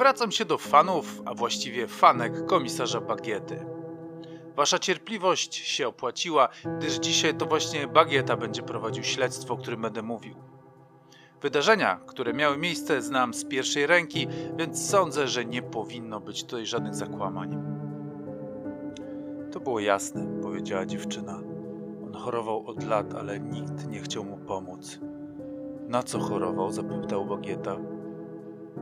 Zwracam się do fanów, a właściwie fanek komisarza Bagiety. Wasza cierpliwość się opłaciła, gdyż dzisiaj to właśnie Bagieta będzie prowadził śledztwo, o którym będę mówił. Wydarzenia, które miały miejsce, znam z pierwszej ręki, więc sądzę, że nie powinno być tutaj żadnych zakłamań. To było jasne, powiedziała dziewczyna. On chorował od lat, ale nikt nie chciał mu pomóc. Na co chorował? zapytał Bagieta.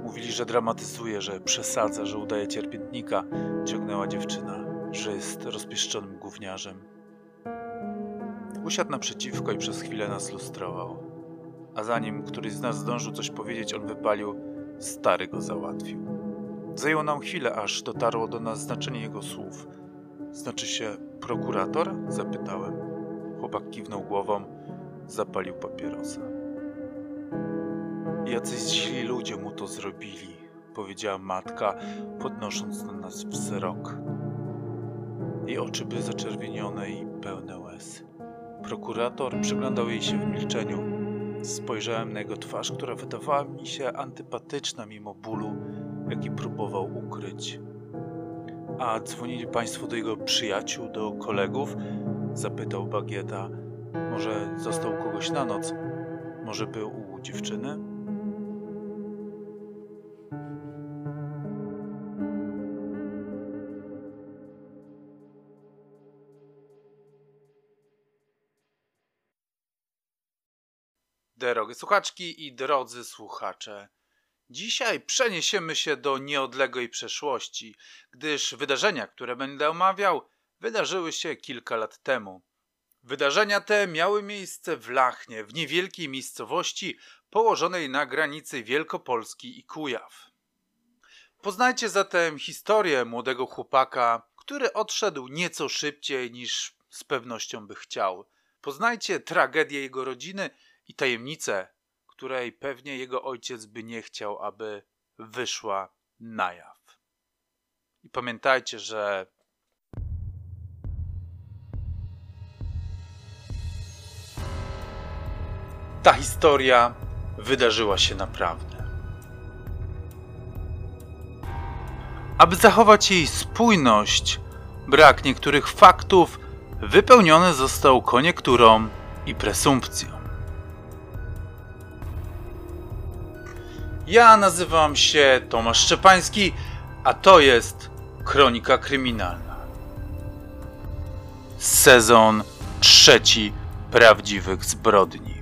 Mówili, że dramatyzuje, że przesadza, że udaje cierpiętnika, ciągnęła dziewczyna, że jest rozpieszczonym gówniarzem. Usiadł naprzeciwko i przez chwilę nas lustrował. A zanim któryś z nas zdążył coś powiedzieć, on wypalił, stary go załatwił. Zajęło nam chwilę, aż dotarło do nas znaczenie jego słów. Znaczy się prokurator? zapytałem. Chłopak kiwnął głową, zapalił papierosa. Jacyś źli ludzie mu to zrobili, powiedziała matka, podnosząc na nas wzrok. Jej oczy były zaczerwienione i pełne łez. Prokurator przyglądał jej się w milczeniu. Spojrzałem na jego twarz, która wydawała mi się antypatyczna mimo bólu, jaki próbował ukryć. A dzwonili państwo do jego przyjaciół, do kolegów? Zapytał Bagieta. Może został kogoś na noc? Może był u dziewczyny? Drogie słuchaczki i drodzy słuchacze, dzisiaj przeniesiemy się do nieodległej przeszłości, gdyż wydarzenia, które będę omawiał, wydarzyły się kilka lat temu. Wydarzenia te miały miejsce w Lachnie, w niewielkiej miejscowości położonej na granicy Wielkopolski i Kujaw. Poznajcie zatem historię młodego chłopaka, który odszedł nieco szybciej niż z pewnością by chciał. Poznajcie tragedię jego rodziny i tajemnicę, której pewnie jego ojciec by nie chciał, aby wyszła na jaw. I pamiętajcie, że ta historia wydarzyła się naprawdę. Aby zachować jej spójność, brak niektórych faktów wypełniony został koniekturą i presumpcją. Ja nazywam się Tomasz Szczepański, a to jest Kronika Kryminalna. Sezon trzeci prawdziwych zbrodni.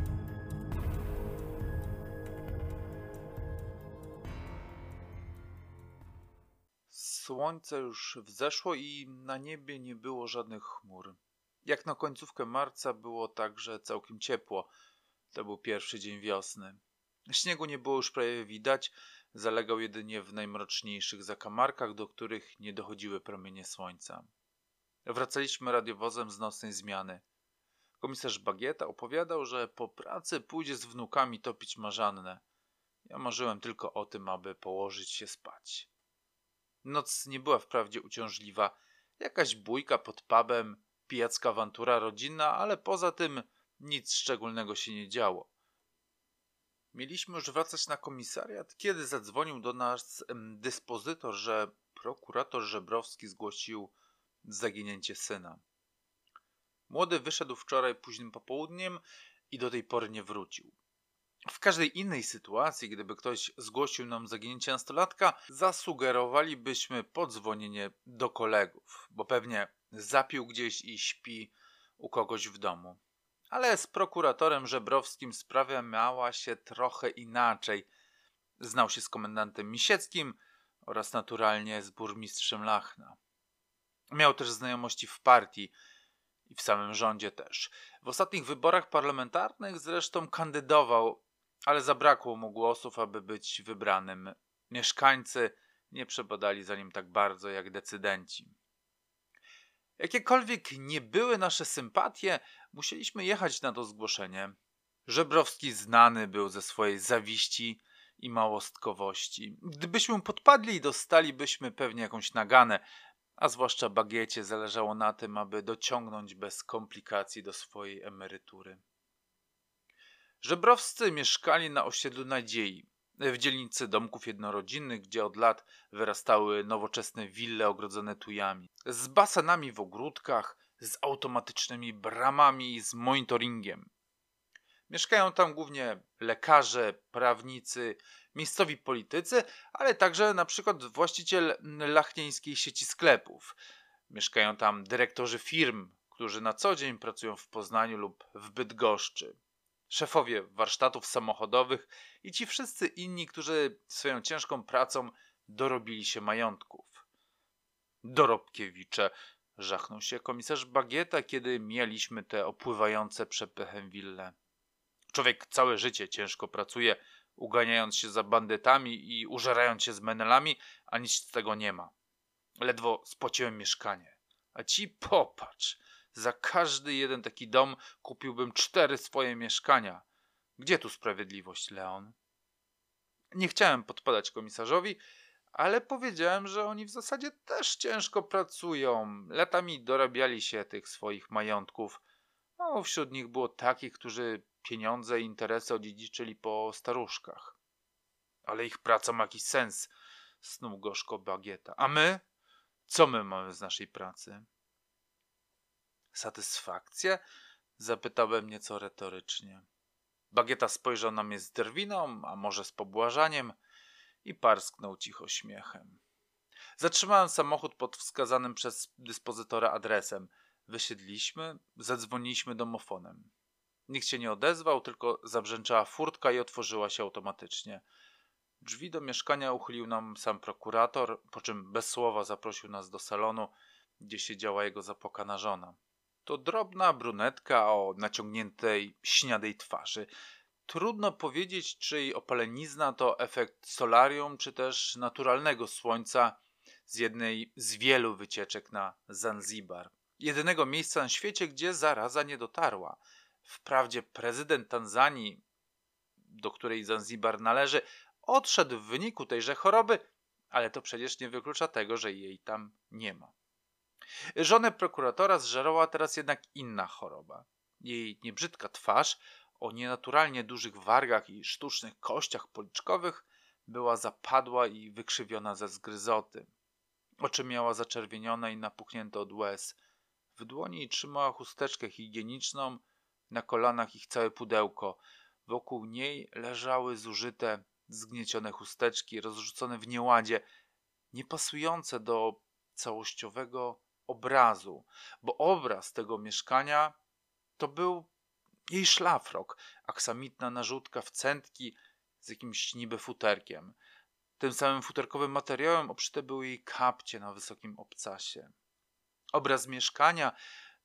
Słońce już wzeszło i na niebie nie było żadnych chmur. Jak na końcówkę marca było także całkiem ciepło. To był pierwszy dzień wiosny. Śniegu nie było już prawie widać, zalegał jedynie w najmroczniejszych zakamarkach, do których nie dochodziły promienie słońca. Wracaliśmy radiowozem z nocnej zmiany. Komisarz Bagieta opowiadał, że po pracy pójdzie z wnukami topić marzannę. Ja marzyłem tylko o tym, aby położyć się spać. Noc nie była wprawdzie uciążliwa. Jakaś bójka pod pubem, pijacka awantura rodzinna, ale poza tym nic szczególnego się nie działo. Mieliśmy już wracać na komisariat, kiedy zadzwonił do nas dyspozytor, że prokurator Żebrowski zgłosił zaginięcie syna. Młody wyszedł wczoraj późnym popołudniem i do tej pory nie wrócił. W każdej innej sytuacji, gdyby ktoś zgłosił nam zaginięcie nastolatka, zasugerowalibyśmy podzwonienie do kolegów, bo pewnie zapił gdzieś i śpi u kogoś w domu. Ale z prokuratorem Żebrowskim sprawa miała się trochę inaczej. Znał się z komendantem Misieckim oraz naturalnie z burmistrzem Lachna. Miał też znajomości w partii i w samym rządzie też. W ostatnich wyborach parlamentarnych zresztą kandydował, ale zabrakło mu głosów, aby być wybranym. Mieszkańcy nie przebadali za nim tak bardzo jak decydenci. Jakiekolwiek nie były nasze sympatie, musieliśmy jechać na to zgłoszenie. Żebrowski znany był ze swojej zawiści i małostkowości. Gdybyśmy podpadli, dostalibyśmy pewnie jakąś naganę, a zwłaszcza bagiecie zależało na tym, aby dociągnąć bez komplikacji do swojej emerytury. Żebrowscy mieszkali na osiedlu Nadziei. W dzielnicy domków jednorodzinnych, gdzie od lat wyrastały nowoczesne wille ogrodzone tujami, z basenami w ogródkach, z automatycznymi bramami i z monitoringiem. Mieszkają tam głównie lekarze, prawnicy, miejscowi politycy, ale także na przykład właściciel lachnieńskiej sieci sklepów. Mieszkają tam dyrektorzy firm, którzy na co dzień pracują w Poznaniu lub w Bydgoszczy. Szefowie warsztatów samochodowych i ci wszyscy inni, którzy swoją ciężką pracą dorobili się majątków. Dorobkiewicze, żachnął się komisarz Bagieta, kiedy mieliśmy te opływające przepychem wille. Człowiek całe życie ciężko pracuje, uganiając się za bandytami i użerając się z menelami, a nic z tego nie ma. Ledwo spociłem mieszkanie. A ci popatrz, za każdy jeden taki dom kupiłbym cztery swoje mieszkania. Gdzie tu sprawiedliwość, Leon? Nie chciałem podpadać komisarzowi, ale powiedziałem, że oni w zasadzie też ciężko pracują. Latami dorabiali się tych swoich majątków. No, wśród nich było takich, którzy pieniądze i interesy odziedziczyli po staruszkach. Ale ich praca ma jakiś sens, snuł gorzko bagieta. A my? Co my mamy z naszej pracy? Satysfakcję? Zapytałem nieco retorycznie. Bagieta spojrzał na mnie z drwiną, a może z pobłażaniem i parsknął cicho śmiechem. Zatrzymałem samochód pod wskazanym przez dyspozytora adresem. Wysiedliśmy, zadzwoniliśmy domofonem. Nikt się nie odezwał, tylko zabrzęczała furtka i otworzyła się automatycznie. Drzwi do mieszkania uchylił nam sam prokurator, po czym bez słowa zaprosił nas do salonu, gdzie siedziała jego zapłakana żona. To drobna brunetka o naciągniętej, śniadej twarzy. Trudno powiedzieć, czy jej opalenizna to efekt solarium, czy też naturalnego słońca z jednej z wielu wycieczek na Zanzibar. Jedynego miejsca na świecie, gdzie zaraza nie dotarła. Wprawdzie prezydent Tanzanii, do której Zanzibar należy, odszedł w wyniku tejże choroby, ale to przecież nie wyklucza tego, że jej tam nie ma. Żonę prokuratora zżerała teraz jednak inna choroba. Jej niebrzydka twarz o nienaturalnie dużych wargach i sztucznych kościach policzkowych była zapadła i wykrzywiona ze zgryzoty. Oczy miała zaczerwienione i napuchnięte od łez. W dłoni trzymała chusteczkę higieniczną, na kolanach ich całe pudełko. Wokół niej leżały zużyte, zgniecione chusteczki, rozrzucone w nieładzie, niepasujące do całościowego obrazu, bo obraz tego mieszkania to był jej szlafrok, aksamitna narzutka w centki z jakimś niby futerkiem. Tym samym futerkowym materiałem obszyte były jej kapcie na wysokim obcasie. Obraz mieszkania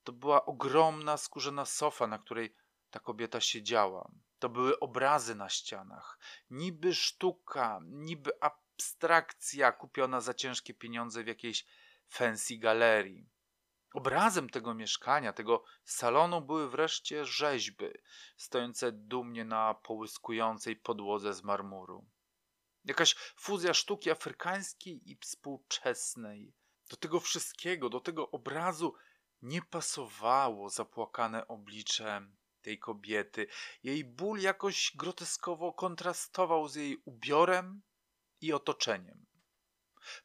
to była ogromna skórzana sofa, na której ta kobieta siedziała. To były obrazy na ścianach, niby sztuka, niby abstrakcja kupiona za ciężkie pieniądze w jakiejś fancy galerii. Obrazem tego mieszkania, tego salonu były wreszcie rzeźby, stojące dumnie na połyskującej podłodze z marmuru. Jakaś fuzja sztuki afrykańskiej i współczesnej. Do tego wszystkiego, do tego obrazu nie pasowało zapłakane oblicze tej kobiety. Jej ból jakoś groteskowo kontrastował z jej ubiorem i otoczeniem.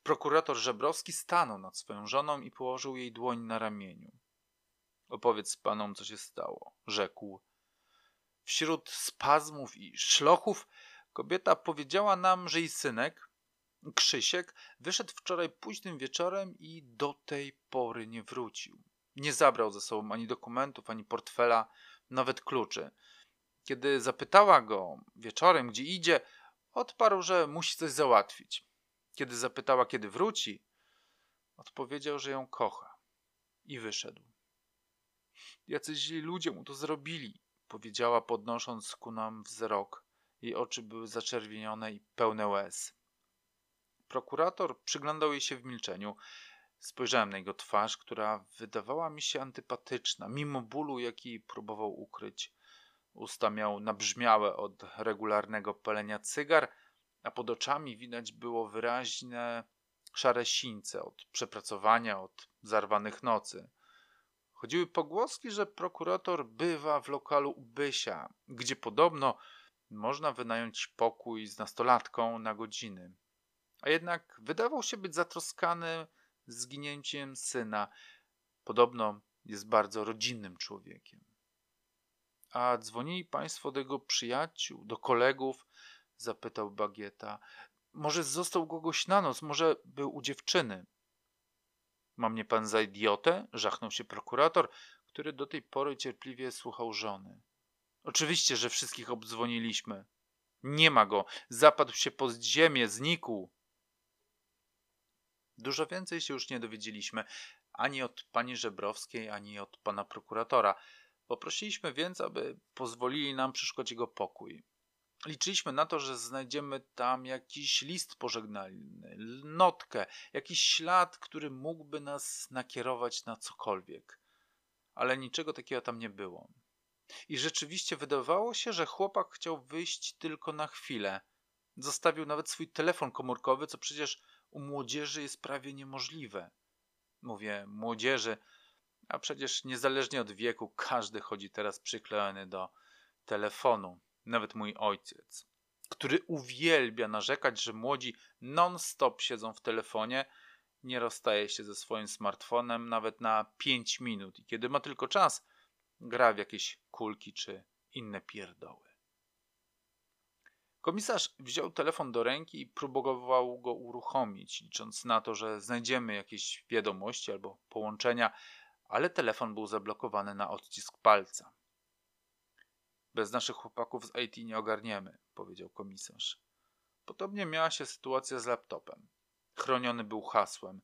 Prokurator Żebrowski stanął nad swoją żoną i położył jej dłoń na ramieniu. Opowiedz panom, co się stało, rzekł. Wśród spazmów i szlochów kobieta powiedziała nam, że jej synek, Krzysiek, wyszedł wczoraj późnym wieczorem i do tej pory nie wrócił. Nie zabrał ze sobą ani dokumentów, ani portfela, nawet kluczy. Kiedy zapytała go wieczorem, gdzie idzie, odparł, że musi coś załatwić. Kiedy zapytała, kiedy wróci, odpowiedział, że ją kocha i wyszedł. Jacyś źli ludzie mu to zrobili, powiedziała, podnosząc ku nam wzrok. Jej oczy były zaczerwienione i pełne łez. Prokurator przyglądał jej się w milczeniu. Spojrzałem na jego twarz, która wydawała mi się antypatyczna, mimo bólu, jaki próbował ukryć. Usta miał nabrzmiałe od regularnego palenia cygar, a pod oczami widać było wyraźne szare sińce od przepracowania, od zarwanych nocy. Chodziły pogłoski, że prokurator bywa w lokalu Ubysia, gdzie podobno można wynająć pokój z nastolatką na godziny. A jednak wydawał się być zatroskany zginięciem syna. Podobno jest bardzo rodzinnym człowiekiem. A dzwonili państwo do jego przyjaciół, do kolegów? Zapytał Bagieta. Może został kogoś na noc, może był u dziewczyny. Ma mnie pan za idiotę? żachnął się prokurator, który do tej pory cierpliwie słuchał żony. Oczywiście, że wszystkich obdzwoniliśmy. Nie ma go. Zapadł się pod ziemię, znikł. Dużo więcej się już nie dowiedzieliśmy ani od pani Żebrowskiej, ani od pana prokuratora. Poprosiliśmy więc, aby pozwolili nam przeszkodzić jego pokój. Liczyliśmy na to, że znajdziemy tam jakiś list pożegnalny, notkę, jakiś ślad, który mógłby nas nakierować na cokolwiek. Ale niczego takiego tam nie było. I rzeczywiście wydawało się, że chłopak chciał wyjść tylko na chwilę. Zostawił nawet swój telefon komórkowy, co przecież u młodzieży jest prawie niemożliwe. Mówię młodzieży, a przecież niezależnie od wieku każdy chodzi teraz przyklejony do telefonu. Nawet mój ojciec, który uwielbia narzekać, że młodzi non-stop siedzą w telefonie, nie rozstaje się ze swoim smartfonem nawet na 5 minut i kiedy ma tylko czas, gra w jakieś kulki czy inne pierdoły. Komisarz wziął telefon do ręki i próbował go uruchomić, licząc na to, że znajdziemy jakieś wiadomości albo połączenia, ale telefon był zablokowany na odcisk palca. Bez naszych chłopaków z IT nie ogarniemy, powiedział komisarz. Podobnie miała się sytuacja z laptopem. Chroniony był hasłem.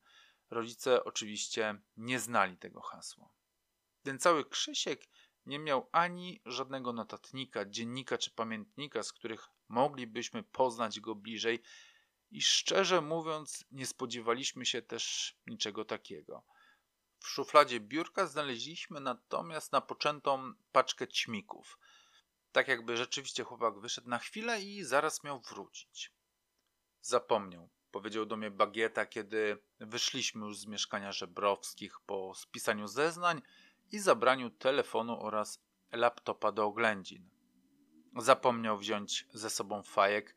Rodzice oczywiście nie znali tego hasła. Ten cały Krzysiek nie miał ani żadnego notatnika, dziennika czy pamiętnika, z których moglibyśmy poznać go bliżej i szczerze mówiąc nie spodziewaliśmy się też niczego takiego. W szufladzie biurka znaleźliśmy natomiast napoczętą paczkę ćmików. Tak jakby rzeczywiście chłopak wyszedł na chwilę i zaraz miał wrócić. Zapomniał, powiedział do mnie Bagieta, kiedy wyszliśmy już z mieszkania Żebrowskich po spisaniu zeznań i zabraniu telefonu oraz laptopa do oględzin. Zapomniał wziąć ze sobą fajek.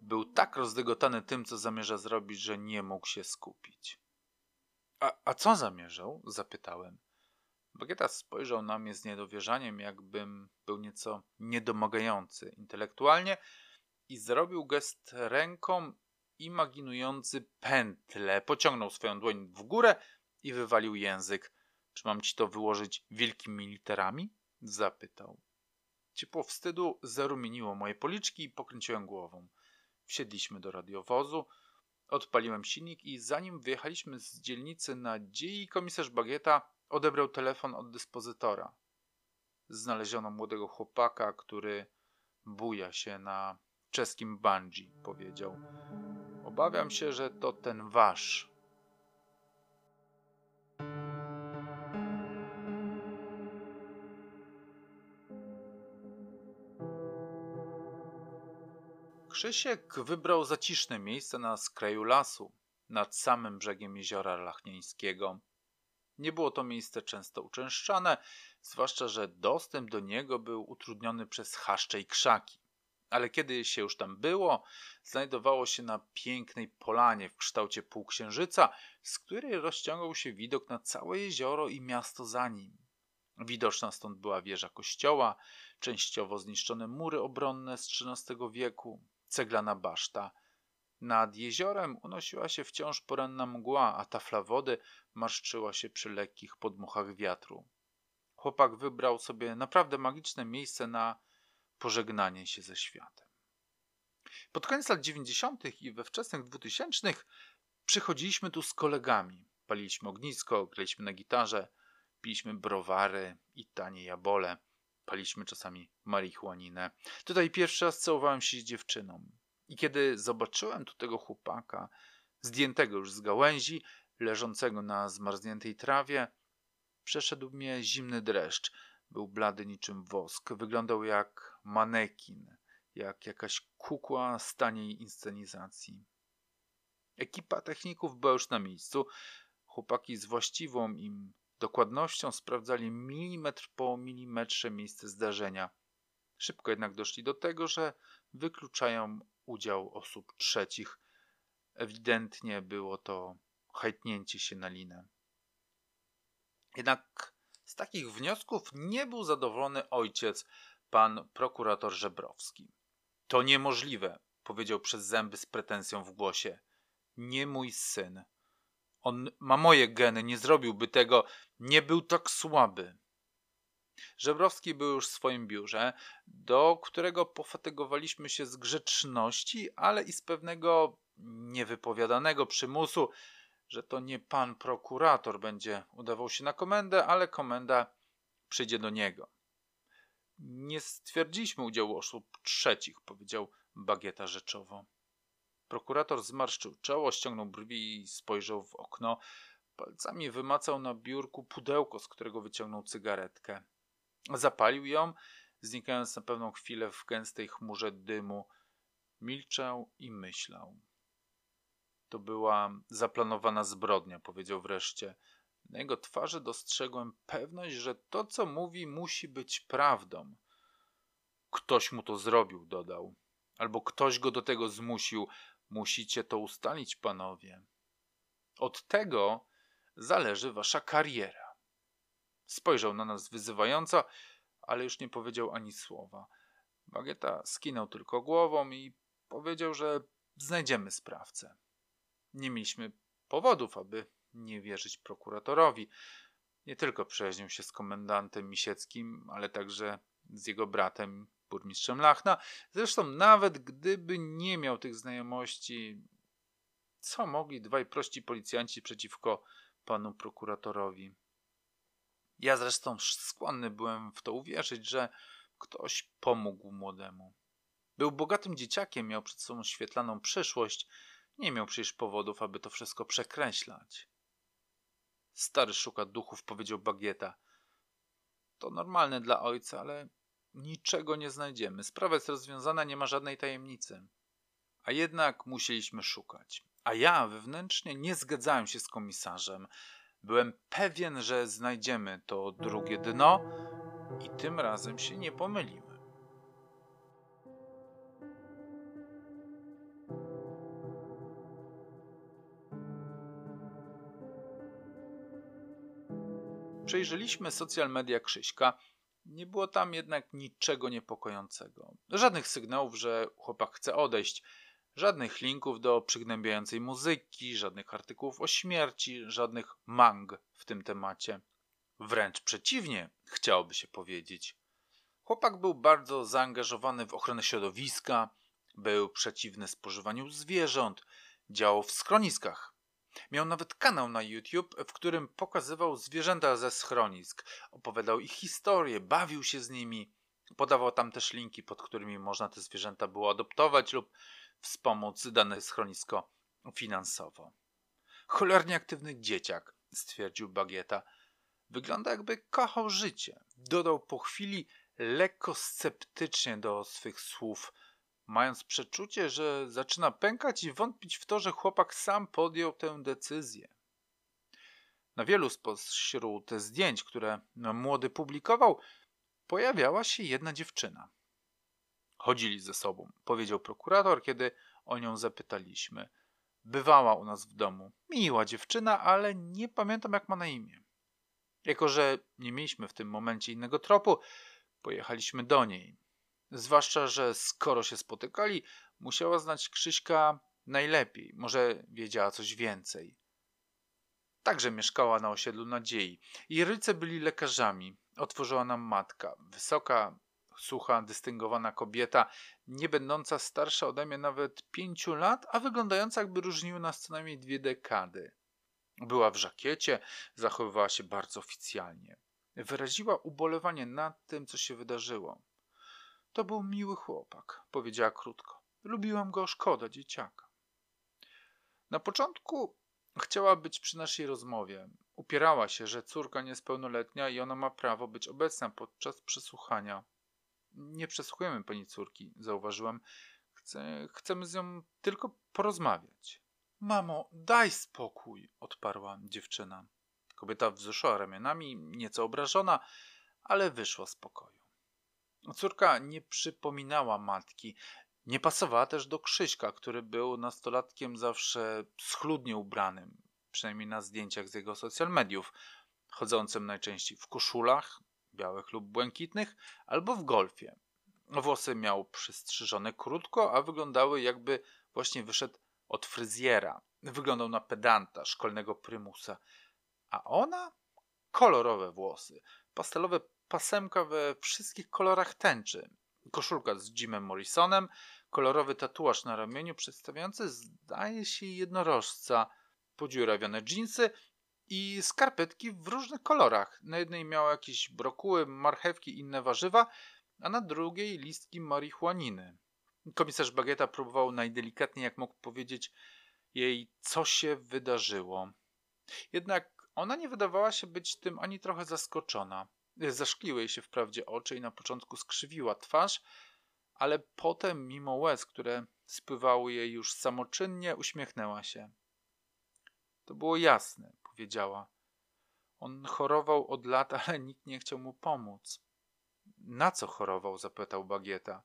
Był tak rozdygotany tym, co zamierza zrobić, że nie mógł się skupić. A, a co zamierzał? zapytałem. Bagieta spojrzał na mnie z niedowierzaniem, jakbym był nieco niedomagający intelektualnie i zrobił gest ręką imaginujący pętlę. Pociągnął swoją dłoń w górę i wywalił język. Czy mam ci to wyłożyć wielkimi literami? Zapytał. Ciepło wstydu zarumieniło moje policzki i pokręciłem głową. Wsiedliśmy do radiowozu, odpaliłem silnik i zanim wyjechaliśmy z dzielnicy nadziei, komisarz Bagieta odebrał telefon od dyspozytora. Znaleziono młodego chłopaka, który buja się na czeskim bungee, powiedział. Obawiam się, że to ten wasz. Krzysiek wybrał zaciszne miejsce na skraju lasu, nad samym brzegiem jeziora Lachnieńskiego. Nie było to miejsce często uczęszczane, zwłaszcza, że dostęp do niego był utrudniony przez chaszcze i krzaki. Ale kiedy się już tam było, znajdowało się na pięknej polanie w kształcie półksiężyca, z której rozciągał się widok na całe jezioro i miasto za nim. Widoczna stąd była wieża kościoła, częściowo zniszczone mury obronne z XIII wieku, ceglana baszta. Nad jeziorem unosiła się wciąż poranna mgła, a tafla wody marszczyła się przy lekkich podmuchach wiatru. Chłopak wybrał sobie naprawdę magiczne miejsce na pożegnanie się ze światem. Pod koniec lat 90. i we wczesnych 2000 przychodziliśmy tu z kolegami. Paliliśmy ognisko, graliśmy na gitarze, piliśmy browary i tanie jabole. Paliśmy czasami marihuaninę. Tutaj pierwszy raz całowałem się z dziewczyną. I kiedy zobaczyłem tu tego chłopaka, zdjętego już z gałęzi, leżącego na zmarzniętej trawie, przeszedł mnie zimny dreszcz. Był blady niczym wosk. Wyglądał jak manekin, jak jakaś kukła z taniej inscenizacji. Ekipa techników była już na miejscu. Chłopaki z właściwą im dokładnością sprawdzali milimetr po milimetrze miejsce zdarzenia. Szybko jednak doszli do tego, że wykluczają udział osób trzecich. Ewidentnie było to hajtnięcie się na linę. Jednak z takich wniosków nie był zadowolony ojciec, pan prokurator Żebrowski. To niemożliwe, powiedział przez zęby z pretensją w głosie. Nie mój syn. On ma moje geny, nie zrobiłby tego, nie był tak słaby. Żebrowski był już w swoim biurze, do którego pofatygowaliśmy się z grzeczności, ale i z pewnego niewypowiadanego przymusu, że to nie pan prokurator będzie udawał się na komendę, ale komenda przyjdzie do niego. Nie stwierdziliśmy udziału osób trzecich, powiedział Bagieta rzeczowo. Prokurator zmarszczył czoło, ściągnął brwi i spojrzał w okno. Palcami wymacał na biurku pudełko, z którego wyciągnął cygaretkę. Zapalił ją, znikając na pewną chwilę w gęstej chmurze dymu. Milczał i myślał. To była zaplanowana zbrodnia, powiedział wreszcie. Na jego twarzy dostrzegłem pewność, że to, co mówi, musi być prawdą. Ktoś mu to zrobił, dodał. Albo ktoś go do tego zmusił. Musicie to ustalić, panowie. Od tego zależy wasza kariera. Spojrzał na nas wyzywająco, ale już nie powiedział ani słowa. Bagieta skinął tylko głową i powiedział, że znajdziemy sprawcę. Nie mieliśmy powodów, aby nie wierzyć prokuratorowi. Nie tylko przyjaźnił się z komendantem Misieckim, ale także z jego bratem, burmistrzem Lachna. Zresztą nawet gdyby nie miał tych znajomości, co mogli dwaj prości policjanci przeciwko panu prokuratorowi? Ja zresztą skłonny byłem w to uwierzyć, że ktoś pomógł młodemu. Był bogatym dzieciakiem, miał przed sobą świetlaną przyszłość, nie miał przecież powodów, aby to wszystko przekreślać. Stary szuka duchów, powiedział Bagieta. To normalne dla ojca, ale niczego nie znajdziemy. Sprawa jest rozwiązana, nie ma żadnej tajemnicy. A jednak musieliśmy szukać. A ja wewnętrznie nie zgadzałem się z komisarzem. Byłem pewien, że znajdziemy to drugie dno i tym razem się nie pomyliłem. Przejrzeliśmy social media Krzyśka. Nie było tam jednak niczego niepokojącego. Żadnych sygnałów, że chłopak chce odejść. Żadnych linków do przygnębiającej muzyki, żadnych artykułów o śmierci, żadnych mang w tym temacie. Wręcz przeciwnie, chciałoby się powiedzieć. Chłopak był bardzo zaangażowany w ochronę środowiska, był przeciwny spożywaniu zwierząt, działał w schroniskach Miał nawet kanał na YouTube, w którym pokazywał zwierzęta ze schronisk, opowiadał ich historię, bawił się z nimi. Podawał tam też linki, pod którymi można te zwierzęta było adoptować lub wspomóc dane schronisko finansowo. Cholernie aktywny dzieciak, stwierdził Bagieta. Wygląda jakby kochał życie. Dodał po chwili lekko sceptycznie do swych słów – mając przeczucie, że zaczyna pękać i wątpić w to, że chłopak sam podjął tę decyzję. Na wielu spośród zdjęć, które młody publikował, pojawiała się jedna dziewczyna. Chodzili ze sobą, powiedział prokurator, kiedy o nią zapytaliśmy. Bywała u nas w domu. Miła dziewczyna, ale nie pamiętam jak ma na imię. Jako, że nie mieliśmy w tym momencie innego tropu, pojechaliśmy do niej. Zwłaszcza, że skoro się spotykali, musiała znać Krzyśka najlepiej, może wiedziała coś więcej. Także mieszkała na osiedlu Nadziei. Jej rodzice byli lekarzami. Otworzyła nam matka. Wysoka, sucha, dystyngowana kobieta, nie będąca starsza ode mnie nawet pięciu lat, a wyglądająca jakby różniły nas co najmniej dwie dekady. Była w żakiecie, zachowywała się bardzo oficjalnie. Wyraziła ubolewanie nad tym, co się wydarzyło. To był miły chłopak, powiedziała krótko. Lubiłam go, szkoda dzieciaka. Na początku chciała być przy naszej rozmowie. Upierała się, że córka niespełnoletnia i ona ma prawo być obecna podczas przesłuchania. Nie przesłuchujemy pani córki, zauważyłem. Chcę, chcemy z nią tylko porozmawiać. Mamo, daj spokój, odparła dziewczyna. Kobieta wzruszyła ramionami, nieco obrażona, ale wyszła z pokoju. Córka nie przypominała matki. Nie pasowała też do Krzyśka, który był nastolatkiem zawsze schludnie ubranym, przynajmniej na zdjęciach z jego social mediów, chodzącym najczęściej w koszulach, białych lub błękitnych, albo w golfie. Włosy miał przystrzyżone krótko, a wyglądały jakby właśnie wyszedł od fryzjera. Wyglądał na pedanta, szkolnego prymusa. A ona? Kolorowe włosy, pastelowe pasemka we wszystkich kolorach tęczy. Koszulka z Jimem Morrisonem, kolorowy tatuaż na ramieniu przedstawiający, zdaje się, jednorożca, podziurawione dżinsy i skarpetki w różnych kolorach. Na jednej miała jakieś brokuły, marchewki inne warzywa, a na drugiej listki marihuaniny. Komisarz Bagieta próbował najdelikatniej jak mógł powiedzieć jej, co się wydarzyło. Jednak ona nie wydawała się być tym ani trochę zaskoczona. Zaszkliły jej się wprawdzie oczy i na początku skrzywiła twarz, ale potem, mimo łez, które spływały jej już samoczynnie, uśmiechnęła się. To było jasne, powiedziała. On chorował od lat, ale nikt nie chciał mu pomóc. Na co chorował? zapytał Bagieta.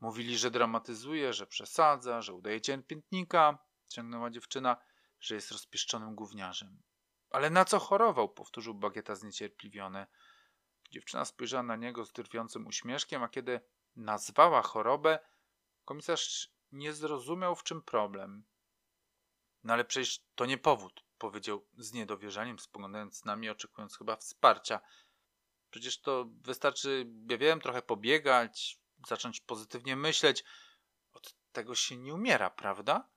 Mówili, że dramatyzuje, że przesadza, że udaje cierpiętnika, ciągnęła dziewczyna, że jest rozpieszczonym gówniarzem. Ale na co chorował? powtórzył Bagieta zniecierpliwiony. Dziewczyna spojrzała na niego z drwiącym uśmieszkiem, a kiedy nazwała chorobę, komisarz nie zrozumiał, w czym problem. No ale przecież to nie powód, powiedział z niedowierzaniem, spoglądając na mnie, oczekując chyba wsparcia. Przecież to wystarczy, ja wiem, trochę pobiegać, zacząć pozytywnie myśleć. Od tego się nie umiera, prawda?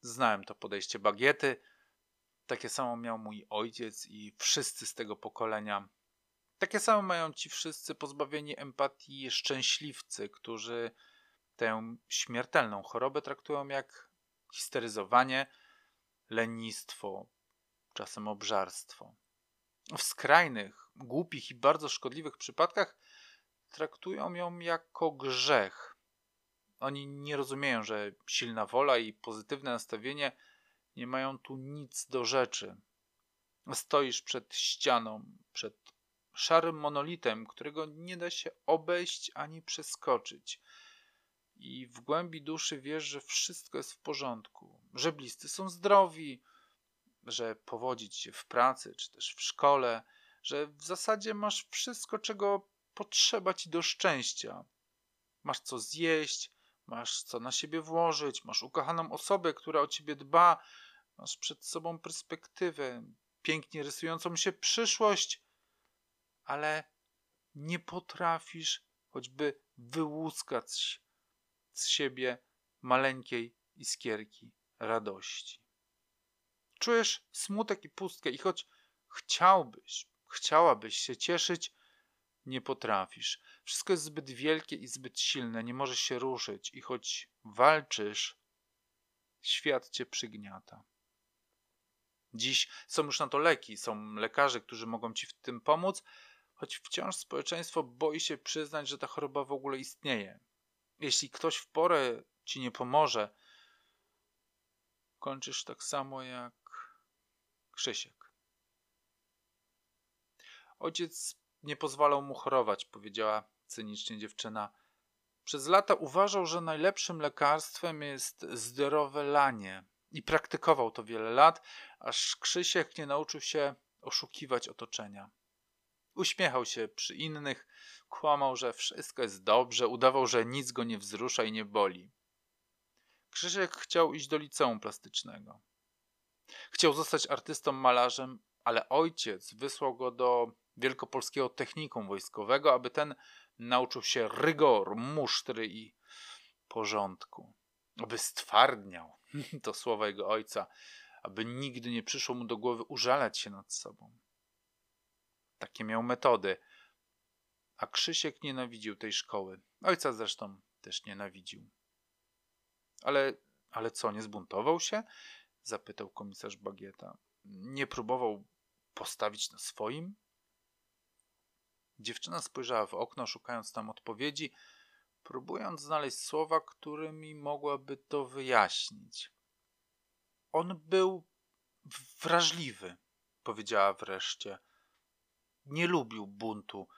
Znałem to podejście bagiety. Takie samo miał mój ojciec i wszyscy z tego pokolenia. Takie samo mają ci wszyscy pozbawieni empatii szczęśliwcy, którzy tę śmiertelną chorobę traktują jak histeryzowanie, lenistwo, czasem obżarstwo. W skrajnych, głupich i bardzo szkodliwych przypadkach traktują ją jako grzech. Oni nie rozumieją, że silna wola i pozytywne nastawienie nie mają tu nic do rzeczy. Stoisz przed ścianą, przed szarym monolitem, którego nie da się obejść ani przeskoczyć. I w głębi duszy wiesz, że wszystko jest w porządku, że bliscy są zdrowi, że powodzić się w pracy czy też w szkole, że w zasadzie masz wszystko, czego potrzeba ci do szczęścia. Masz co zjeść, masz co na siebie włożyć, masz ukochaną osobę, która o ciebie dba, masz przed sobą perspektywę, pięknie rysującą się przyszłość, ale nie potrafisz choćby wyłuskać z siebie maleńkiej iskierki radości. Czujesz smutek i pustkę i choć chciałbyś, chciałabyś się cieszyć, nie potrafisz. Wszystko jest zbyt wielkie i zbyt silne, nie możesz się ruszyć i choć walczysz, świat cię przygniata. Dziś są już na to leki, są lekarze, którzy mogą ci w tym pomóc, choć wciąż społeczeństwo boi się przyznać, że ta choroba w ogóle istnieje. Jeśli ktoś w porę ci nie pomoże, kończysz tak samo jak Krzysiek. Ojciec nie pozwalał mu chorować, powiedziała cynicznie dziewczyna. Przez lata uważał, że najlepszym lekarstwem jest zdrowe lanie i praktykował to wiele lat, aż Krzysiek nie nauczył się oszukiwać otoczenia. Uśmiechał się przy innych, kłamał, że wszystko jest dobrze, udawał, że nic go nie wzrusza i nie boli. Krzysiek chciał iść do liceum plastycznego. Chciał zostać artystą malarzem, ale ojciec wysłał go do Wielkopolskiego Technikum Wojskowego, aby ten nauczył się rygoru, musztry i porządku. Aby stwardniał, to słowa jego ojca, aby nigdy nie przyszło mu do głowy użalać się nad sobą. Takie miał metody. A Krzysiek nienawidził tej szkoły. Ojca zresztą też nienawidził. Ale, ale co, nie zbuntował się? zapytał komisarz Bagieta. Nie próbował postawić na swoim? Dziewczyna spojrzała w okno, szukając tam odpowiedzi, próbując znaleźć słowa, którymi mogłaby to wyjaśnić. On był wrażliwy, powiedziała wreszcie. Nie lubił buntu.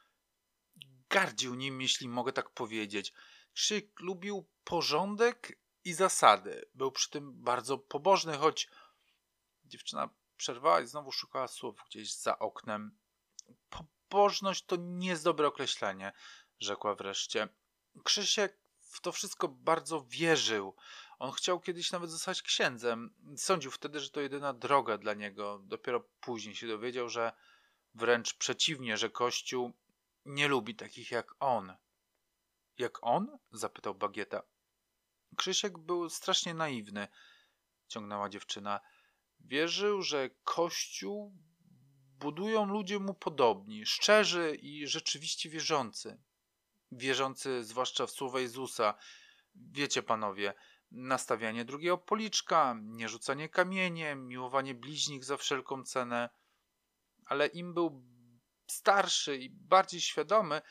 gardził nim, jeśli mogę tak powiedzieć. Krzysiek lubił porządek i zasady. Był przy tym bardzo pobożny, choć dziewczyna przerwała i znowu szukała słów gdzieś za oknem. Pobożność to nie jest dobre określenie, rzekła wreszcie. Krzysiek w to wszystko bardzo wierzył. On chciał kiedyś nawet zostać księdzem. Sądził wtedy, że to jedyna droga dla niego. Dopiero później się dowiedział, że wręcz przeciwnie, że Kościół nie lubi takich jak on. Jak on? zapytał Bagieta. Krzysiek był strasznie naiwny, ciągnęła dziewczyna. Wierzył, że Kościół budują ludzie mu podobni, szczerzy i rzeczywiście wierzący. Wierzący zwłaszcza w słowa Jezusa. Wiecie, panowie, nastawianie drugiego policzka, nierzucanie kamieniem, miłowanie bliźnich za wszelką cenę. Ale im był starszy i bardziej świadomy,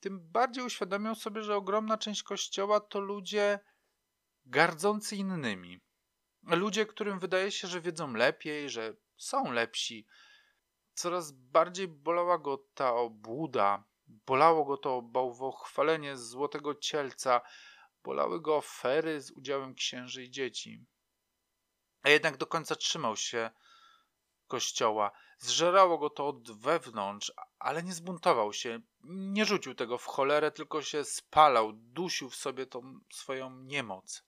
tym bardziej uświadamiał sobie, że ogromna część kościoła to ludzie gardzący innymi. Ludzie, którym wydaje się, że wiedzą lepiej, że są lepsi. Coraz bardziej bolała go ta obłuda, bolało go to bałwochwalenie złotego cielca, bolały go afery z udziałem księży i dzieci. A jednak do końca trzymał się kościoła. Zżerało go to od wewnątrz, ale nie zbuntował się. Nie rzucił tego w cholerę, tylko się spalał, dusił w sobie tą swoją niemoc.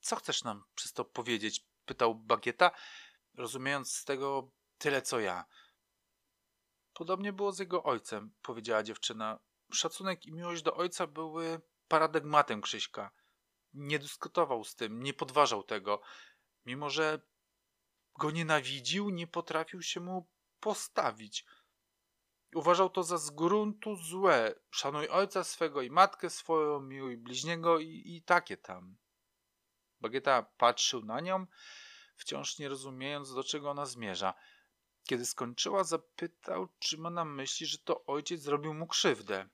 Co chcesz nam przez to powiedzieć? pytał Bagieta, rozumiejąc z tego tyle co ja. Podobnie było z jego ojcem, powiedziała dziewczyna. Szacunek i miłość do ojca były paradygmatem Krzyśka. Nie dyskutował z tym, nie podważał tego. Mimo, że go nienawidził, nie potrafił się mu postawić. Uważał to za z gruntu złe. Szanuj ojca swego i matkę swoją, miłuj bliźniego i, i takie tam. Bagieta patrzył na nią, wciąż nie rozumiejąc, do czego ona zmierza. Kiedy skończyła, zapytał, czy ma na myśli, że to ojciec zrobił mu krzywdę.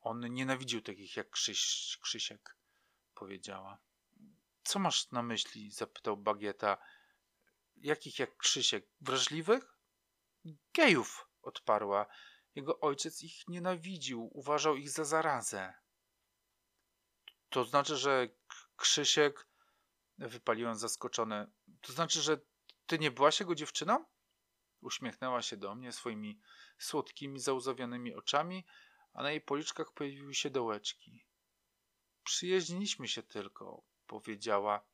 On nienawidził takich jak Krzyś, Krzysiek, powiedziała. Co masz na myśli? zapytał Bagieta. Jakich jak Krzysiek? Wrażliwych? Gejów, odparła. Jego ojciec ich nienawidził, uważał ich za zarazę. To znaczy, że Krzysiek. Wypaliłem zaskoczony. To znaczy, że ty nie byłaś jego dziewczyną? Uśmiechnęła się do mnie swoimi słodkimi, załzawionymi oczami, a na jej policzkach pojawiły się dołeczki. Przyjaźniliśmy się tylko, powiedziała.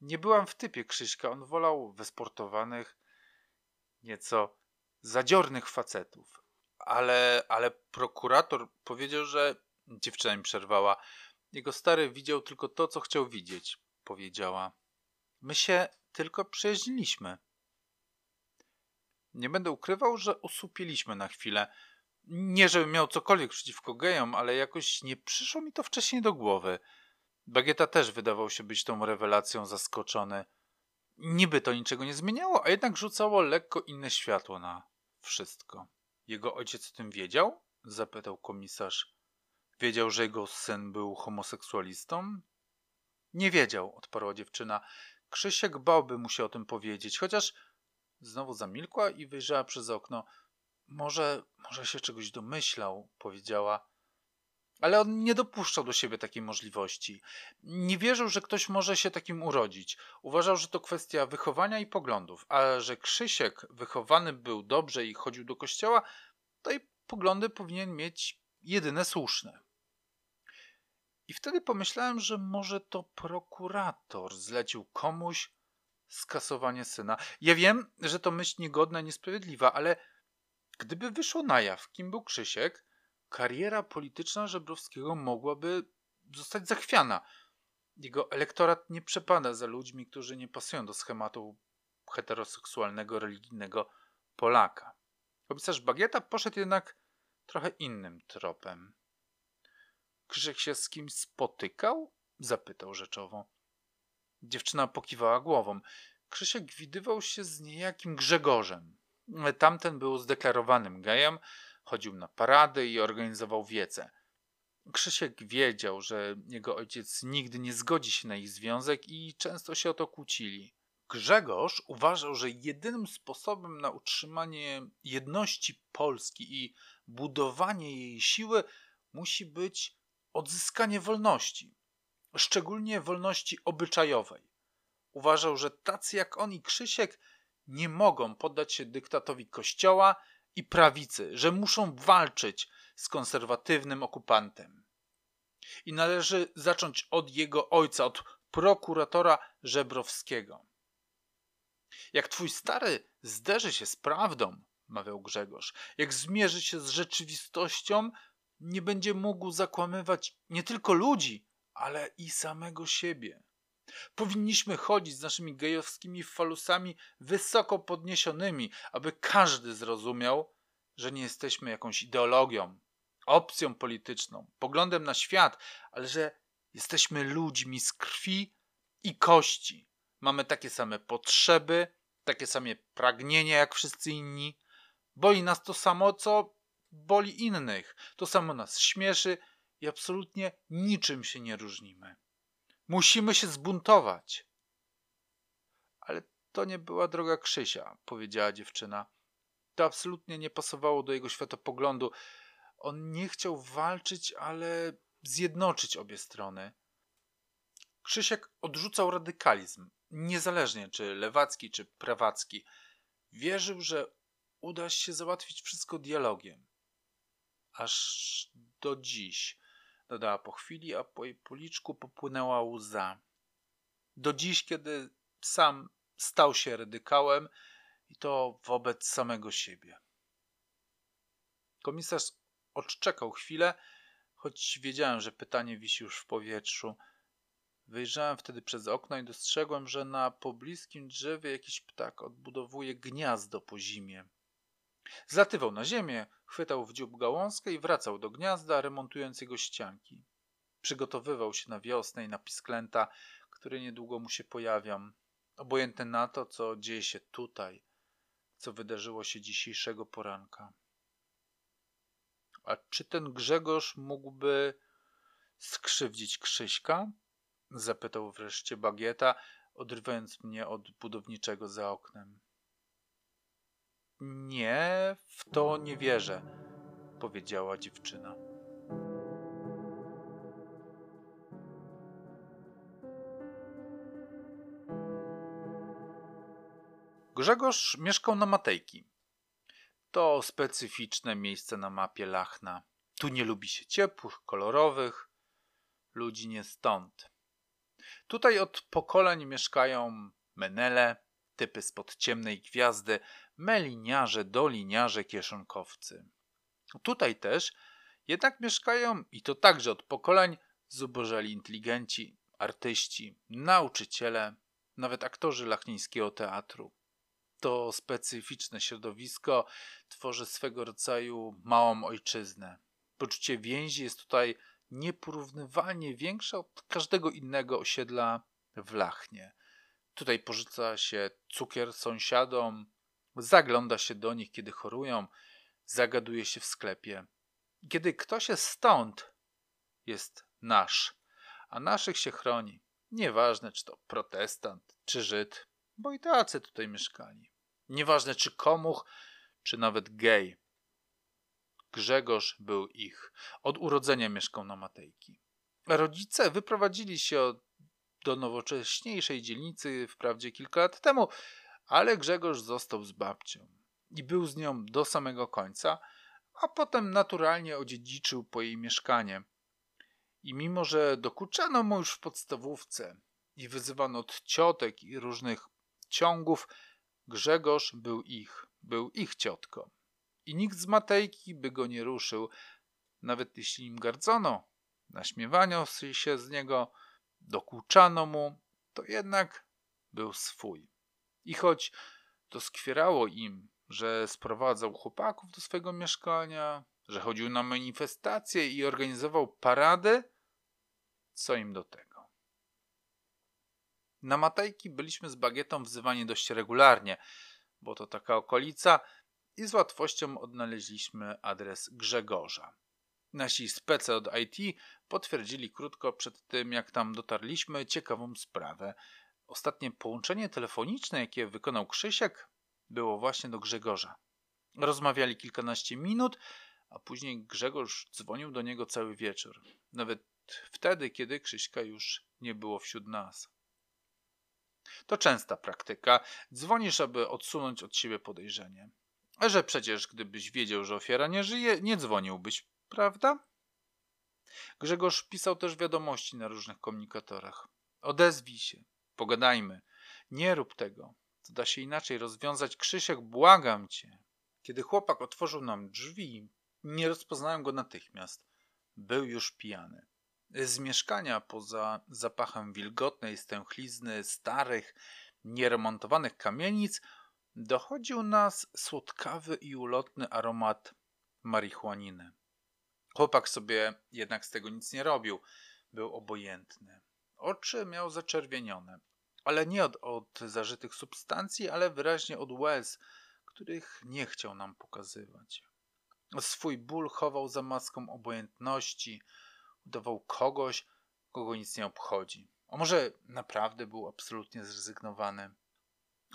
Nie byłam w typie Krzyśka, on wolał wysportowanych, nieco zadziornych facetów. Ale, ale prokurator powiedział, że dziewczyna mi przerwała. Jego stary widział tylko to, co chciał widzieć, powiedziała. My się tylko przyjaźniliśmy. Nie będę ukrywał, że osłupieliśmy na chwilę. Nie, żebym miał cokolwiek przeciwko gejom, ale jakoś nie przyszło mi to wcześniej do głowy. Bagieta też wydawał się być tą rewelacją zaskoczony. Niby to niczego nie zmieniało, a jednak rzucało lekko inne światło na wszystko. Jego ojciec o tym wiedział? zapytał komisarz. Wiedział, że jego syn był homoseksualistą? Nie wiedział, odparła dziewczyna. Krzysiek bałby mu się o tym powiedzieć, chociaż znowu zamilkła i wyjrzała przez okno. Może, może się czegoś domyślał, powiedziała. Ale on nie dopuszczał do siebie takiej możliwości. Nie wierzył, że ktoś może się takim urodzić. Uważał, że to kwestia wychowania i poglądów, a że Krzysiek wychowany był dobrze i chodził do kościoła, to i poglądy powinien mieć jedyne słuszne. I wtedy pomyślałem, że może to prokurator zlecił komuś skasowanie syna. Ja wiem, że to myśl niegodna, niesprawiedliwa, ale gdyby wyszło na jaw, kim był Krzysiek, kariera polityczna Żebrowskiego mogłaby zostać zachwiana. Jego elektorat nie przepada za ludźmi, którzy nie pasują do schematu heteroseksualnego, religijnego Polaka. Komisarz Bagieta poszedł jednak trochę innym tropem. Krzysiek się z kimś spotykał? Zapytał rzeczowo. Dziewczyna pokiwała głową. Krzysiek widywał się z niejakim Grzegorzem. Tamten był zdeklarowanym gejem, chodził na parady i organizował wiece. Krzysiek wiedział, że jego ojciec nigdy nie zgodzi się na ich związek i często się o to kłócili. Grzegorz uważał, że jedynym sposobem na utrzymanie jedności Polski i budowanie jej siły musi być odzyskanie wolności, szczególnie wolności obyczajowej. Uważał, że tacy jak on i Krzysiek nie mogą poddać się dyktatowi Kościoła i prawicy, że muszą walczyć z konserwatywnym okupantem. I należy zacząć od jego ojca, od prokuratora Żebrowskiego. Jak twój stary zderzy się z prawdą, mawiał Grzegorz, jak zmierzy się z rzeczywistością, nie będzie mógł zakłamywać nie tylko ludzi, ale i samego siebie. Powinniśmy chodzić z naszymi gejowskimi falusami wysoko podniesionymi, aby każdy zrozumiał, że nie jesteśmy jakąś ideologią, opcją polityczną, poglądem na świat, ale że jesteśmy ludźmi z krwi i kości. Mamy takie same potrzeby, takie same pragnienia jak wszyscy inni. Boli nas to samo, co boli innych. To samo nas śmieszy i absolutnie niczym się nie różnimy. Musimy się zbuntować. Ale to nie była droga Krzysia, powiedziała dziewczyna. To absolutnie nie pasowało do jego światopoglądu. On nie chciał walczyć, ale zjednoczyć obie strony. Krzysiek odrzucał radykalizm, niezależnie czy lewacki, czy prawacki. Wierzył, że uda się załatwić wszystko dialogiem. Aż do dziś, dodała po chwili, a po jej policzku popłynęła łza. Do dziś, kiedy sam stał się radykałem i to wobec samego siebie. Komisarz odczekał chwilę, choć wiedziałem, że pytanie wisi już w powietrzu. Wyjrzałem wtedy przez okno i dostrzegłem, że na pobliskim drzewie jakiś ptak odbudowuje gniazdo po zimie. Zlatywał na ziemię, chwytał w dziób gałązkę i wracał do gniazda, remontując jego ścianki. Przygotowywał się na wiosnę i na pisklęta, które niedługo mu się pojawią. Obojętny na to, co dzieje się tutaj, co wydarzyło się dzisiejszego poranka. A czy ten Grzegorz mógłby skrzywdzić Krzyśka? Zapytał wreszcie Bagieta, odrywając mnie od budowniczego za oknem. Nie, w to nie wierzę, powiedziała dziewczyna. Grzegorz mieszkał na Matejki. To specyficzne miejsce na mapie Lachna. Tu nie lubi się ciepłych, kolorowych ludzi nie stąd. Tutaj od pokoleń mieszkają menele, typy spod ciemnej gwiazdy, meliniarze, doliniarze, kieszonkowcy. Tutaj też jednak mieszkają, i to także od pokoleń, zubożeli inteligenci, artyści, nauczyciele, nawet aktorzy lachnińskiego teatru. To specyficzne środowisko tworzy swego rodzaju małą ojczyznę. Poczucie więzi jest tutaj nieporównywalnie większa od każdego innego osiedla w Lachnie. Tutaj porzuca się cukier sąsiadom, zagląda się do nich, kiedy chorują, zagaduje się w sklepie. Kiedy ktoś jest stąd, jest nasz, a naszych się chroni. Nieważne, czy to protestant, czy Żyd, bo i tacy tutaj mieszkali. Nieważne, czy komuch, czy nawet gej. Grzegorz był ich. Od urodzenia mieszkał na Matejki. Rodzice wyprowadzili się do nowocześniejszej dzielnicy wprawdzie kilka lat temu, ale Grzegorz został z babcią i był z nią do samego końca, a potem naturalnie odziedziczył po jej mieszkanie. I mimo, że dokuczano mu już w podstawówce i wyzywano od ciotek i różnych ciągów, Grzegorz był ich, był ich ciotką. I nikt z Matejki by go nie ruszył, nawet jeśli im gardzono, naśmiewano się z niego, dokuczano mu, to jednak był swój. I choć doskwierało im, że sprowadzał chłopaków do swojego mieszkania, że chodził na manifestacje i organizował parady, co im do tego. Na Matajki byliśmy z bagietą wzywani dość regularnie, bo to taka okolica i z łatwością odnaleźliśmy adres Grzegorza. Nasi spece od IT potwierdzili krótko przed tym, jak tam dotarliśmy, ciekawą sprawę. Ostatnie połączenie telefoniczne, jakie wykonał Krzysiek, było właśnie do Grzegorza. Rozmawiali kilkanaście minut, a później Grzegorz dzwonił do niego cały wieczór. Nawet wtedy, kiedy Krzyśka już nie było wśród nas. To częsta praktyka. Dzwonisz, aby odsunąć od siebie podejrzenie. Że przecież gdybyś wiedział, że ofiara nie żyje, nie dzwoniłbyś, prawda? Grzegorz pisał też wiadomości na różnych komunikatorach. Odezwij się, pogadajmy. Nie rób tego. To da się inaczej rozwiązać. Krzysiek, błagam cię. Kiedy chłopak otworzył nam drzwi, nie rozpoznałem go natychmiast. Był już pijany. Z mieszkania, poza zapachem wilgotnej stęchlizny, starych, nieremontowanych kamienic, dochodził nas słodkawy i ulotny aromat marihuaniny. Chłopak sobie jednak z tego nic nie robił. Był obojętny. Oczy miał zaczerwienione, ale nie od, od zażytych substancji, ale wyraźnie od łez, których nie chciał nam pokazywać. Swój ból chował za maską obojętności, udawał kogoś, kogo nic nie obchodzi. A może naprawdę był absolutnie zrezygnowany?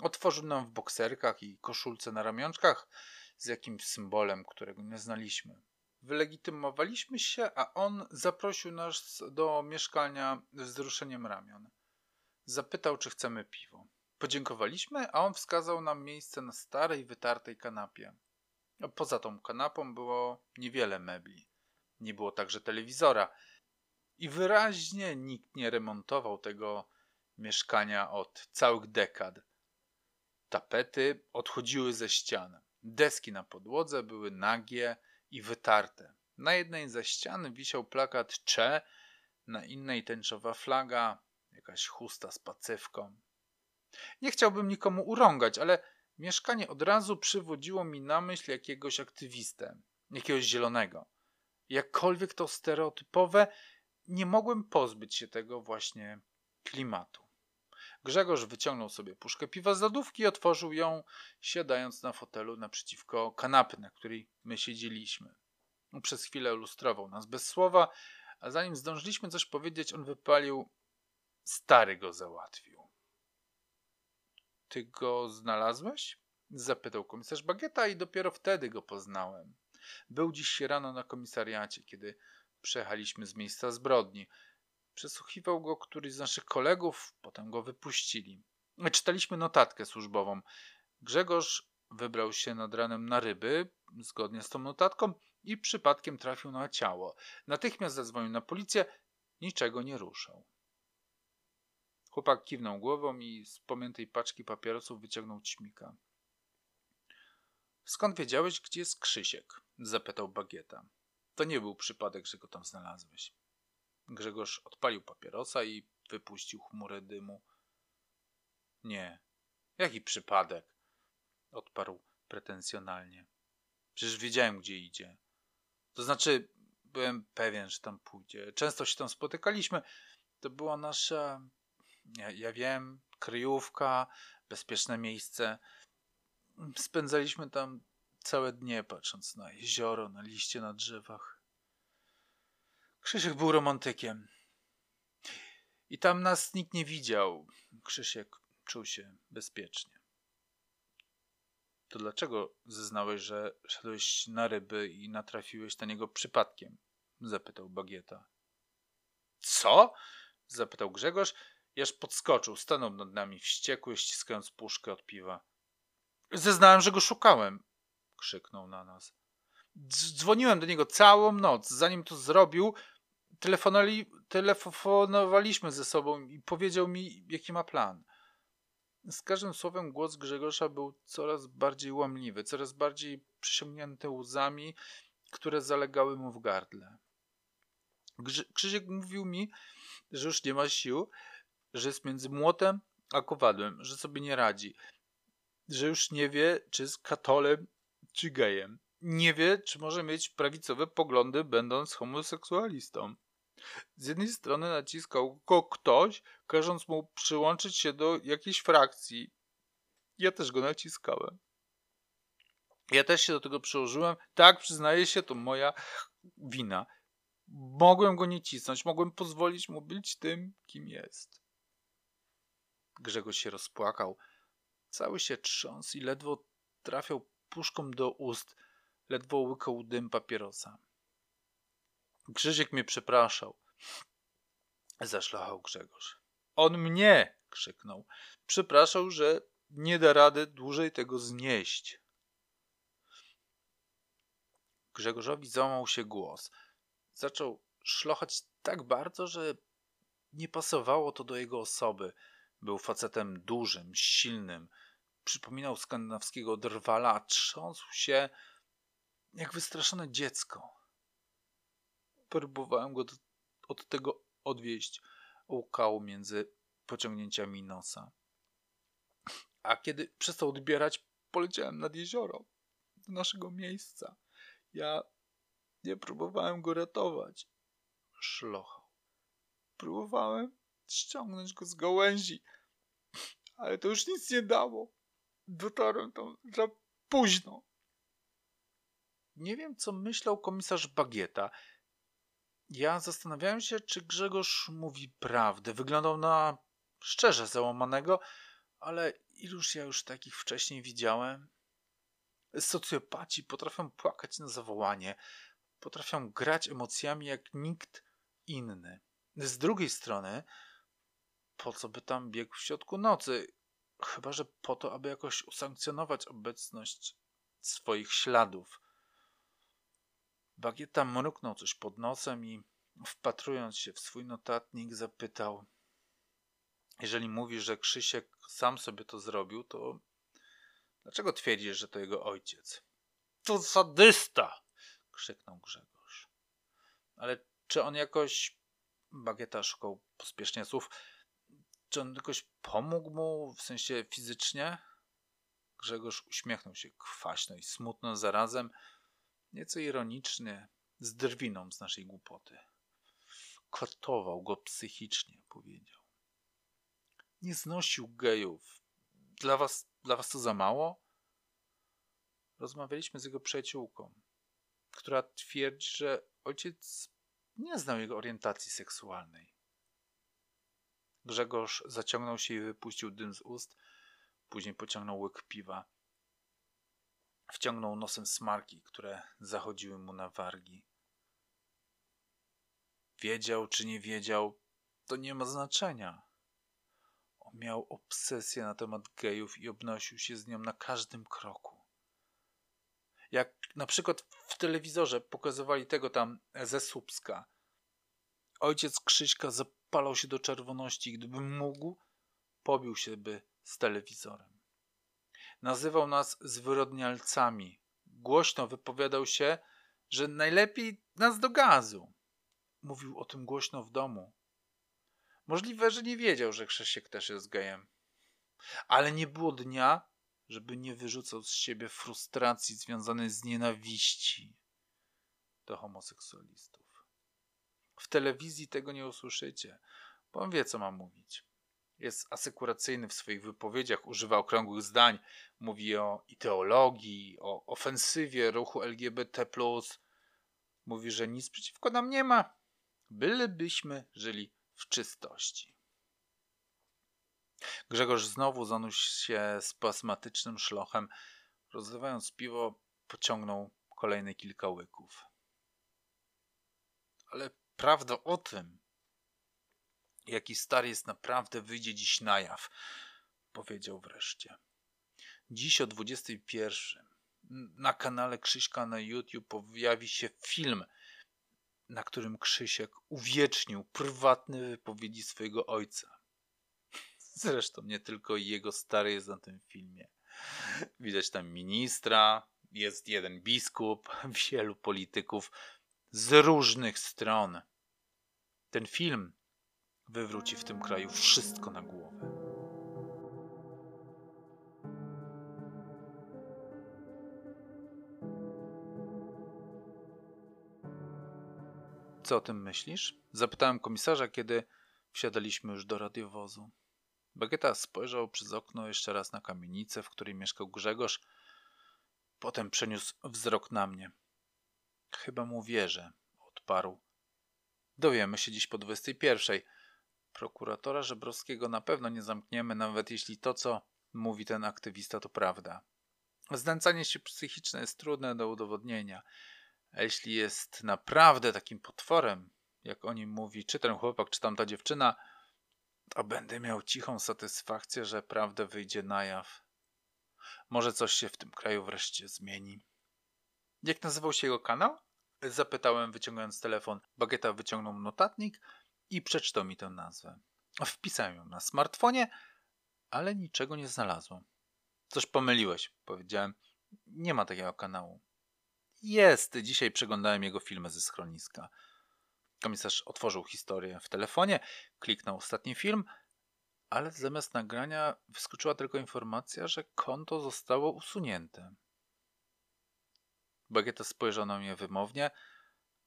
Otworzył nam w bokserkach i koszulce na ramionczkach z jakimś symbolem, którego nie znaliśmy. Wylegitymowaliśmy się, a on zaprosił nas do mieszkania z wzruszeniem ramion. Zapytał, czy chcemy piwo. Podziękowaliśmy, a on wskazał nam miejsce na starej, wytartej kanapie. Poza tą kanapą było niewiele mebli. Nie było także telewizora. I wyraźnie nikt nie remontował tego mieszkania od całych dekad. Tapety odchodziły ze ścian. Deski na podłodze były nagie i wytarte. Na jednej ze ścian wisiał plakat Cze, na innej tęczowa flaga, jakaś chusta z pacywką. Nie chciałbym nikomu urągać, ale mieszkanie od razu przywodziło mi na myśl jakiegoś aktywistę, jakiegoś zielonego. Jakkolwiek to stereotypowe, nie mogłem pozbyć się tego właśnie klimatu. Grzegorz wyciągnął sobie puszkę piwa z lodówki i otworzył ją, siadając na fotelu naprzeciwko kanapy, na której my siedzieliśmy. Przez chwilę lustrował nas bez słowa, a zanim zdążyliśmy coś powiedzieć, on wypalił: Stary go załatwił. Ty go znalazłeś? Zapytał komisarz Bagieta i dopiero wtedy go poznałem. Był dziś rano na komisariacie, kiedy przejechaliśmy z miejsca zbrodni. Przesłuchiwał go któryś z naszych kolegów, potem go wypuścili. Czytaliśmy notatkę służbową. Grzegorz wybrał się nad ranem na ryby, zgodnie z tą notatką, i przypadkiem trafił na ciało. Natychmiast zadzwonił na policję, niczego nie ruszał. Chłopak kiwnął głową i z pomiętej paczki papierosów wyciągnął ćmika. Skąd wiedziałeś, gdzie jest Krzysiek? zapytał Bagieta. To nie był przypadek, że go tam znalazłeś. Grzegorz odpalił papierosa i wypuścił chmurę dymu. Nie. Jaki przypadek? Odparł pretensjonalnie. Przecież wiedziałem, gdzie idzie. To znaczy, byłem pewien, że tam pójdzie. Często się tam spotykaliśmy. To była nasza, ja, ja wiem, kryjówka, bezpieczne miejsce. Spędzaliśmy tam całe dnie, patrząc na jezioro, na liście na drzewach. Krzysiek był romantykiem. I tam nas nikt nie widział. Krzysiek czuł się bezpiecznie. To dlaczego zeznałeś, że szedłeś na ryby i natrafiłeś na niego przypadkiem? Zapytał Bagieta. Co? Zapytał Grzegorz i aż podskoczył, stanął nad nami wściekły, ściskając puszkę od piwa. Zeznałem, że go szukałem, krzyknął na nas. Dzwoniłem do niego całą noc. Zanim to zrobił, telefonali, telefonowaliśmy ze sobą i powiedział mi, jaki ma plan. Z każdym słowem głos Grzegorza był coraz bardziej łamliwy, coraz bardziej przysiągnięty łzami, które zalegały mu w gardle. Krzysiek mówił mi, że już nie ma sił, że jest między młotem a kowadłem, że sobie nie radzi, że już nie wie, czy jest katolem, czy gejem. Nie wie, czy może mieć prawicowe poglądy, będąc homoseksualistą. Z jednej strony naciskał go ktoś, każąc mu przyłączyć się do jakiejś frakcji. Ja też go naciskałem. Ja też się do tego przyłożyłem. Tak, przyznaję się, to moja wina. Mogłem go nie cisnąć, mogłem pozwolić mu być tym, kim jest. Grzegorz się rozpłakał. Cały się trząsł i ledwo trafiał puszką do ust, ledwo łykał dym papierosa. Krzysiek mnie przepraszał. Zaszlachał Grzegorz. On mnie! krzyknął. Przepraszał, że nie da rady dłużej tego znieść. Grzegorzowi załamał się głos. Zaczął szlochać tak bardzo, że nie pasowało to do jego osoby. Był facetem dużym, silnym. Przypominał skandynawskiego drwala, a trząsł się jak wystraszone dziecko. Próbowałem go od tego odwieźć. Łkał między pociągnięciami nosa. A kiedy przestał odbierać, poleciałem nad jezioro, do naszego miejsca. Ja nie próbowałem go ratować. Szlochał. Próbowałem ściągnąć go z gałęzi, ale to już nic nie dało. Dotarłem tam za późno. Nie wiem, co myślał komisarz Bagieta. Ja zastanawiałem się, czy Grzegorz mówi prawdę. Wyglądał na szczerze załamanego, ale iluż ja już takich wcześniej widziałem. Socjopaci potrafią płakać na zawołanie, potrafią grać emocjami jak nikt inny. Z drugiej strony, po co by tam biegł w środku nocy? Chyba, że po to, aby jakoś usankcjonować obecność swoich śladów. Bagieta mruknął coś pod nosem i wpatrując się w swój notatnik zapytał jeżeli mówisz, że Krzysiek sam sobie to zrobił, to dlaczego twierdzisz, że to jego ojciec? To sadysta! krzyknął Grzegorz. Ale czy on jakoś. Bagieta szukał pospiesznie słów. Czy on jakoś pomógł mu w sensie fizycznie? Grzegorz uśmiechnął się kwaśno i smutno zarazem, nieco ironicznie, z drwiną z naszej głupoty. Kotował go psychicznie, powiedział. Nie znosił gejów. Dla was, dla was to za mało? Rozmawialiśmy z jego przyjaciółką, która twierdzi, że ojciec nie znał jego orientacji seksualnej. Grzegorz zaciągnął się i wypuścił dym z ust, później pociągnął łyk piwa. Wciągnął nosem smarki, które zachodziły mu na wargi. Wiedział czy nie wiedział, to nie ma znaczenia. On miał obsesję na temat gejów i obnosił się z nią na każdym kroku. Jak na przykład w telewizorze pokazywali tego tam ze Słupska. Ojciec Krzyśka zapalał się do czerwoności i gdyby mógł, pobił się by z telewizorem. Nazywał nas zwyrodnialcami. Głośno wypowiadał się, że najlepiej nas do gazu. Mówił o tym głośno w domu. Możliwe, że nie wiedział, że Krzysiek też jest gejem. Ale nie było dnia, żeby nie wyrzucał z siebie frustracji związanej z nienawiści do homoseksualistów. W telewizji tego nie usłyszycie, bo on wie, co ma mówić. Jest asekuracyjny w swoich wypowiedziach, używa okrągłych zdań, mówi o ideologii, o ofensywie ruchu LGBT. Mówi, że nic przeciwko nam nie ma, bylebyśmy żyli w czystości. Grzegorz znowu zanósł się spasmatycznym szlochem. Rozlewając piwo, pociągnął kolejne kilka łyków. Ale prawda o tym, jaki stary jest naprawdę, wyjdzie dziś na jaw, powiedział wreszcie. Dziś o 21 na kanale Krzyśka na YouTube pojawi się film na którym Krzysiek uwiecznił prywatne wypowiedzi swojego ojca. Zresztą nie tylko jego stary jest na tym filmie. Widać tam ministra, jest jeden biskup, wielu polityków z różnych stron. Ten film wywróci w tym kraju wszystko na głowę. Co o tym myślisz? Zapytałem komisarza, kiedy wsiadaliśmy już do radiowozu. Bagieta spojrzał przez okno jeszcze raz na kamienicę, w której mieszkał Grzegorz. Potem przeniósł wzrok na mnie. Chyba mu wierzę, odparł. Dowiemy się dziś po 21. Prokuratora Żebrowskiego na pewno nie zamkniemy, nawet jeśli to, co mówi ten aktywista, to prawda. Znęcanie się psychiczne jest trudne do udowodnienia. A jeśli jest naprawdę takim potworem, jak o nim mówi czy ten chłopak, czy tamta dziewczyna, to będę miał cichą satysfakcję, że prawda wyjdzie na jaw. Może coś się w tym kraju wreszcie zmieni. Jak nazywał się jego kanał? Zapytałem, wyciągając telefon. Bagieta wyciągnął notatnik i przeczytał mi tę nazwę. Wpisałem ją na smartfonie, ale niczego nie znalazłem. Coś pomyliłeś, powiedziałem. Nie ma takiego kanału. Jest. Dzisiaj przeglądałem jego filmy ze schroniska. Komisarz otworzył historię w telefonie, kliknął ostatni film, ale zamiast nagrania wyskoczyła tylko informacja, że konto zostało usunięte. Bagieta spojrzał na mnie wymownie,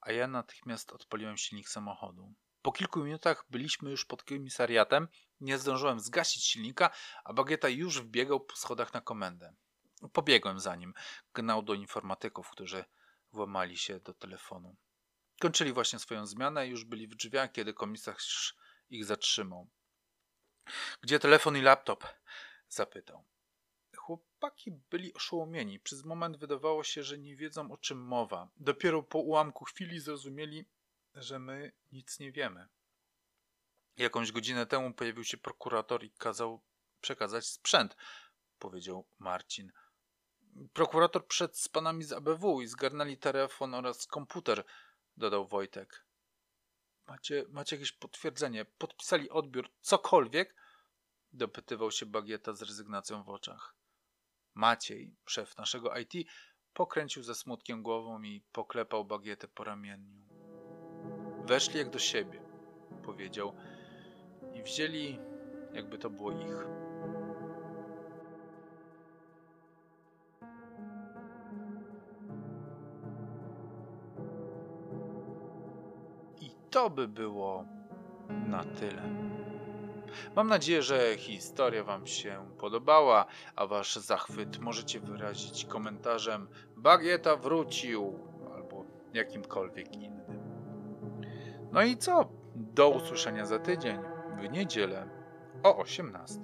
a ja natychmiast odpaliłem silnik samochodu. Po kilku minutach byliśmy już pod komisariatem, nie zdążyłem zgasić silnika, a Bagieta już wbiegał po schodach na komendę. Pobiegłem za nim, gnał do informatyków, którzy włamali się do telefonu. Kończyli właśnie swoją zmianę i już byli w drzwiach, kiedy komisarz ich zatrzymał. Gdzie telefon i laptop? zapytał. Chłopaki byli oszołomieni. Przez moment wydawało się, że nie wiedzą o czym mowa. Dopiero po ułamku chwili zrozumieli, że my nic nie wiemy. Jakąś godzinę temu pojawił się prokurator i kazał przekazać sprzęt, powiedział Marcin. Prokurator przed z panami z ABW i zgarnęli telefon oraz komputer, dodał Wojtek. Macie, macie jakieś potwierdzenie? Podpisali odbiór, cokolwiek? Dopytywał się Bagieta z rezygnacją w oczach. Maciej, szef naszego IT, pokręcił ze smutkiem głową i poklepał Bagietę po ramieniu. Weszli jak do siebie, powiedział, i wzięli, jakby to było ich. I to by było na tyle. Mam nadzieję, że historia Wam się podobała, a Wasz zachwyt możecie wyrazić komentarzem Bagieta wrócił albo jakimkolwiek innym. No i co? Do usłyszenia za tydzień w niedzielę o 18.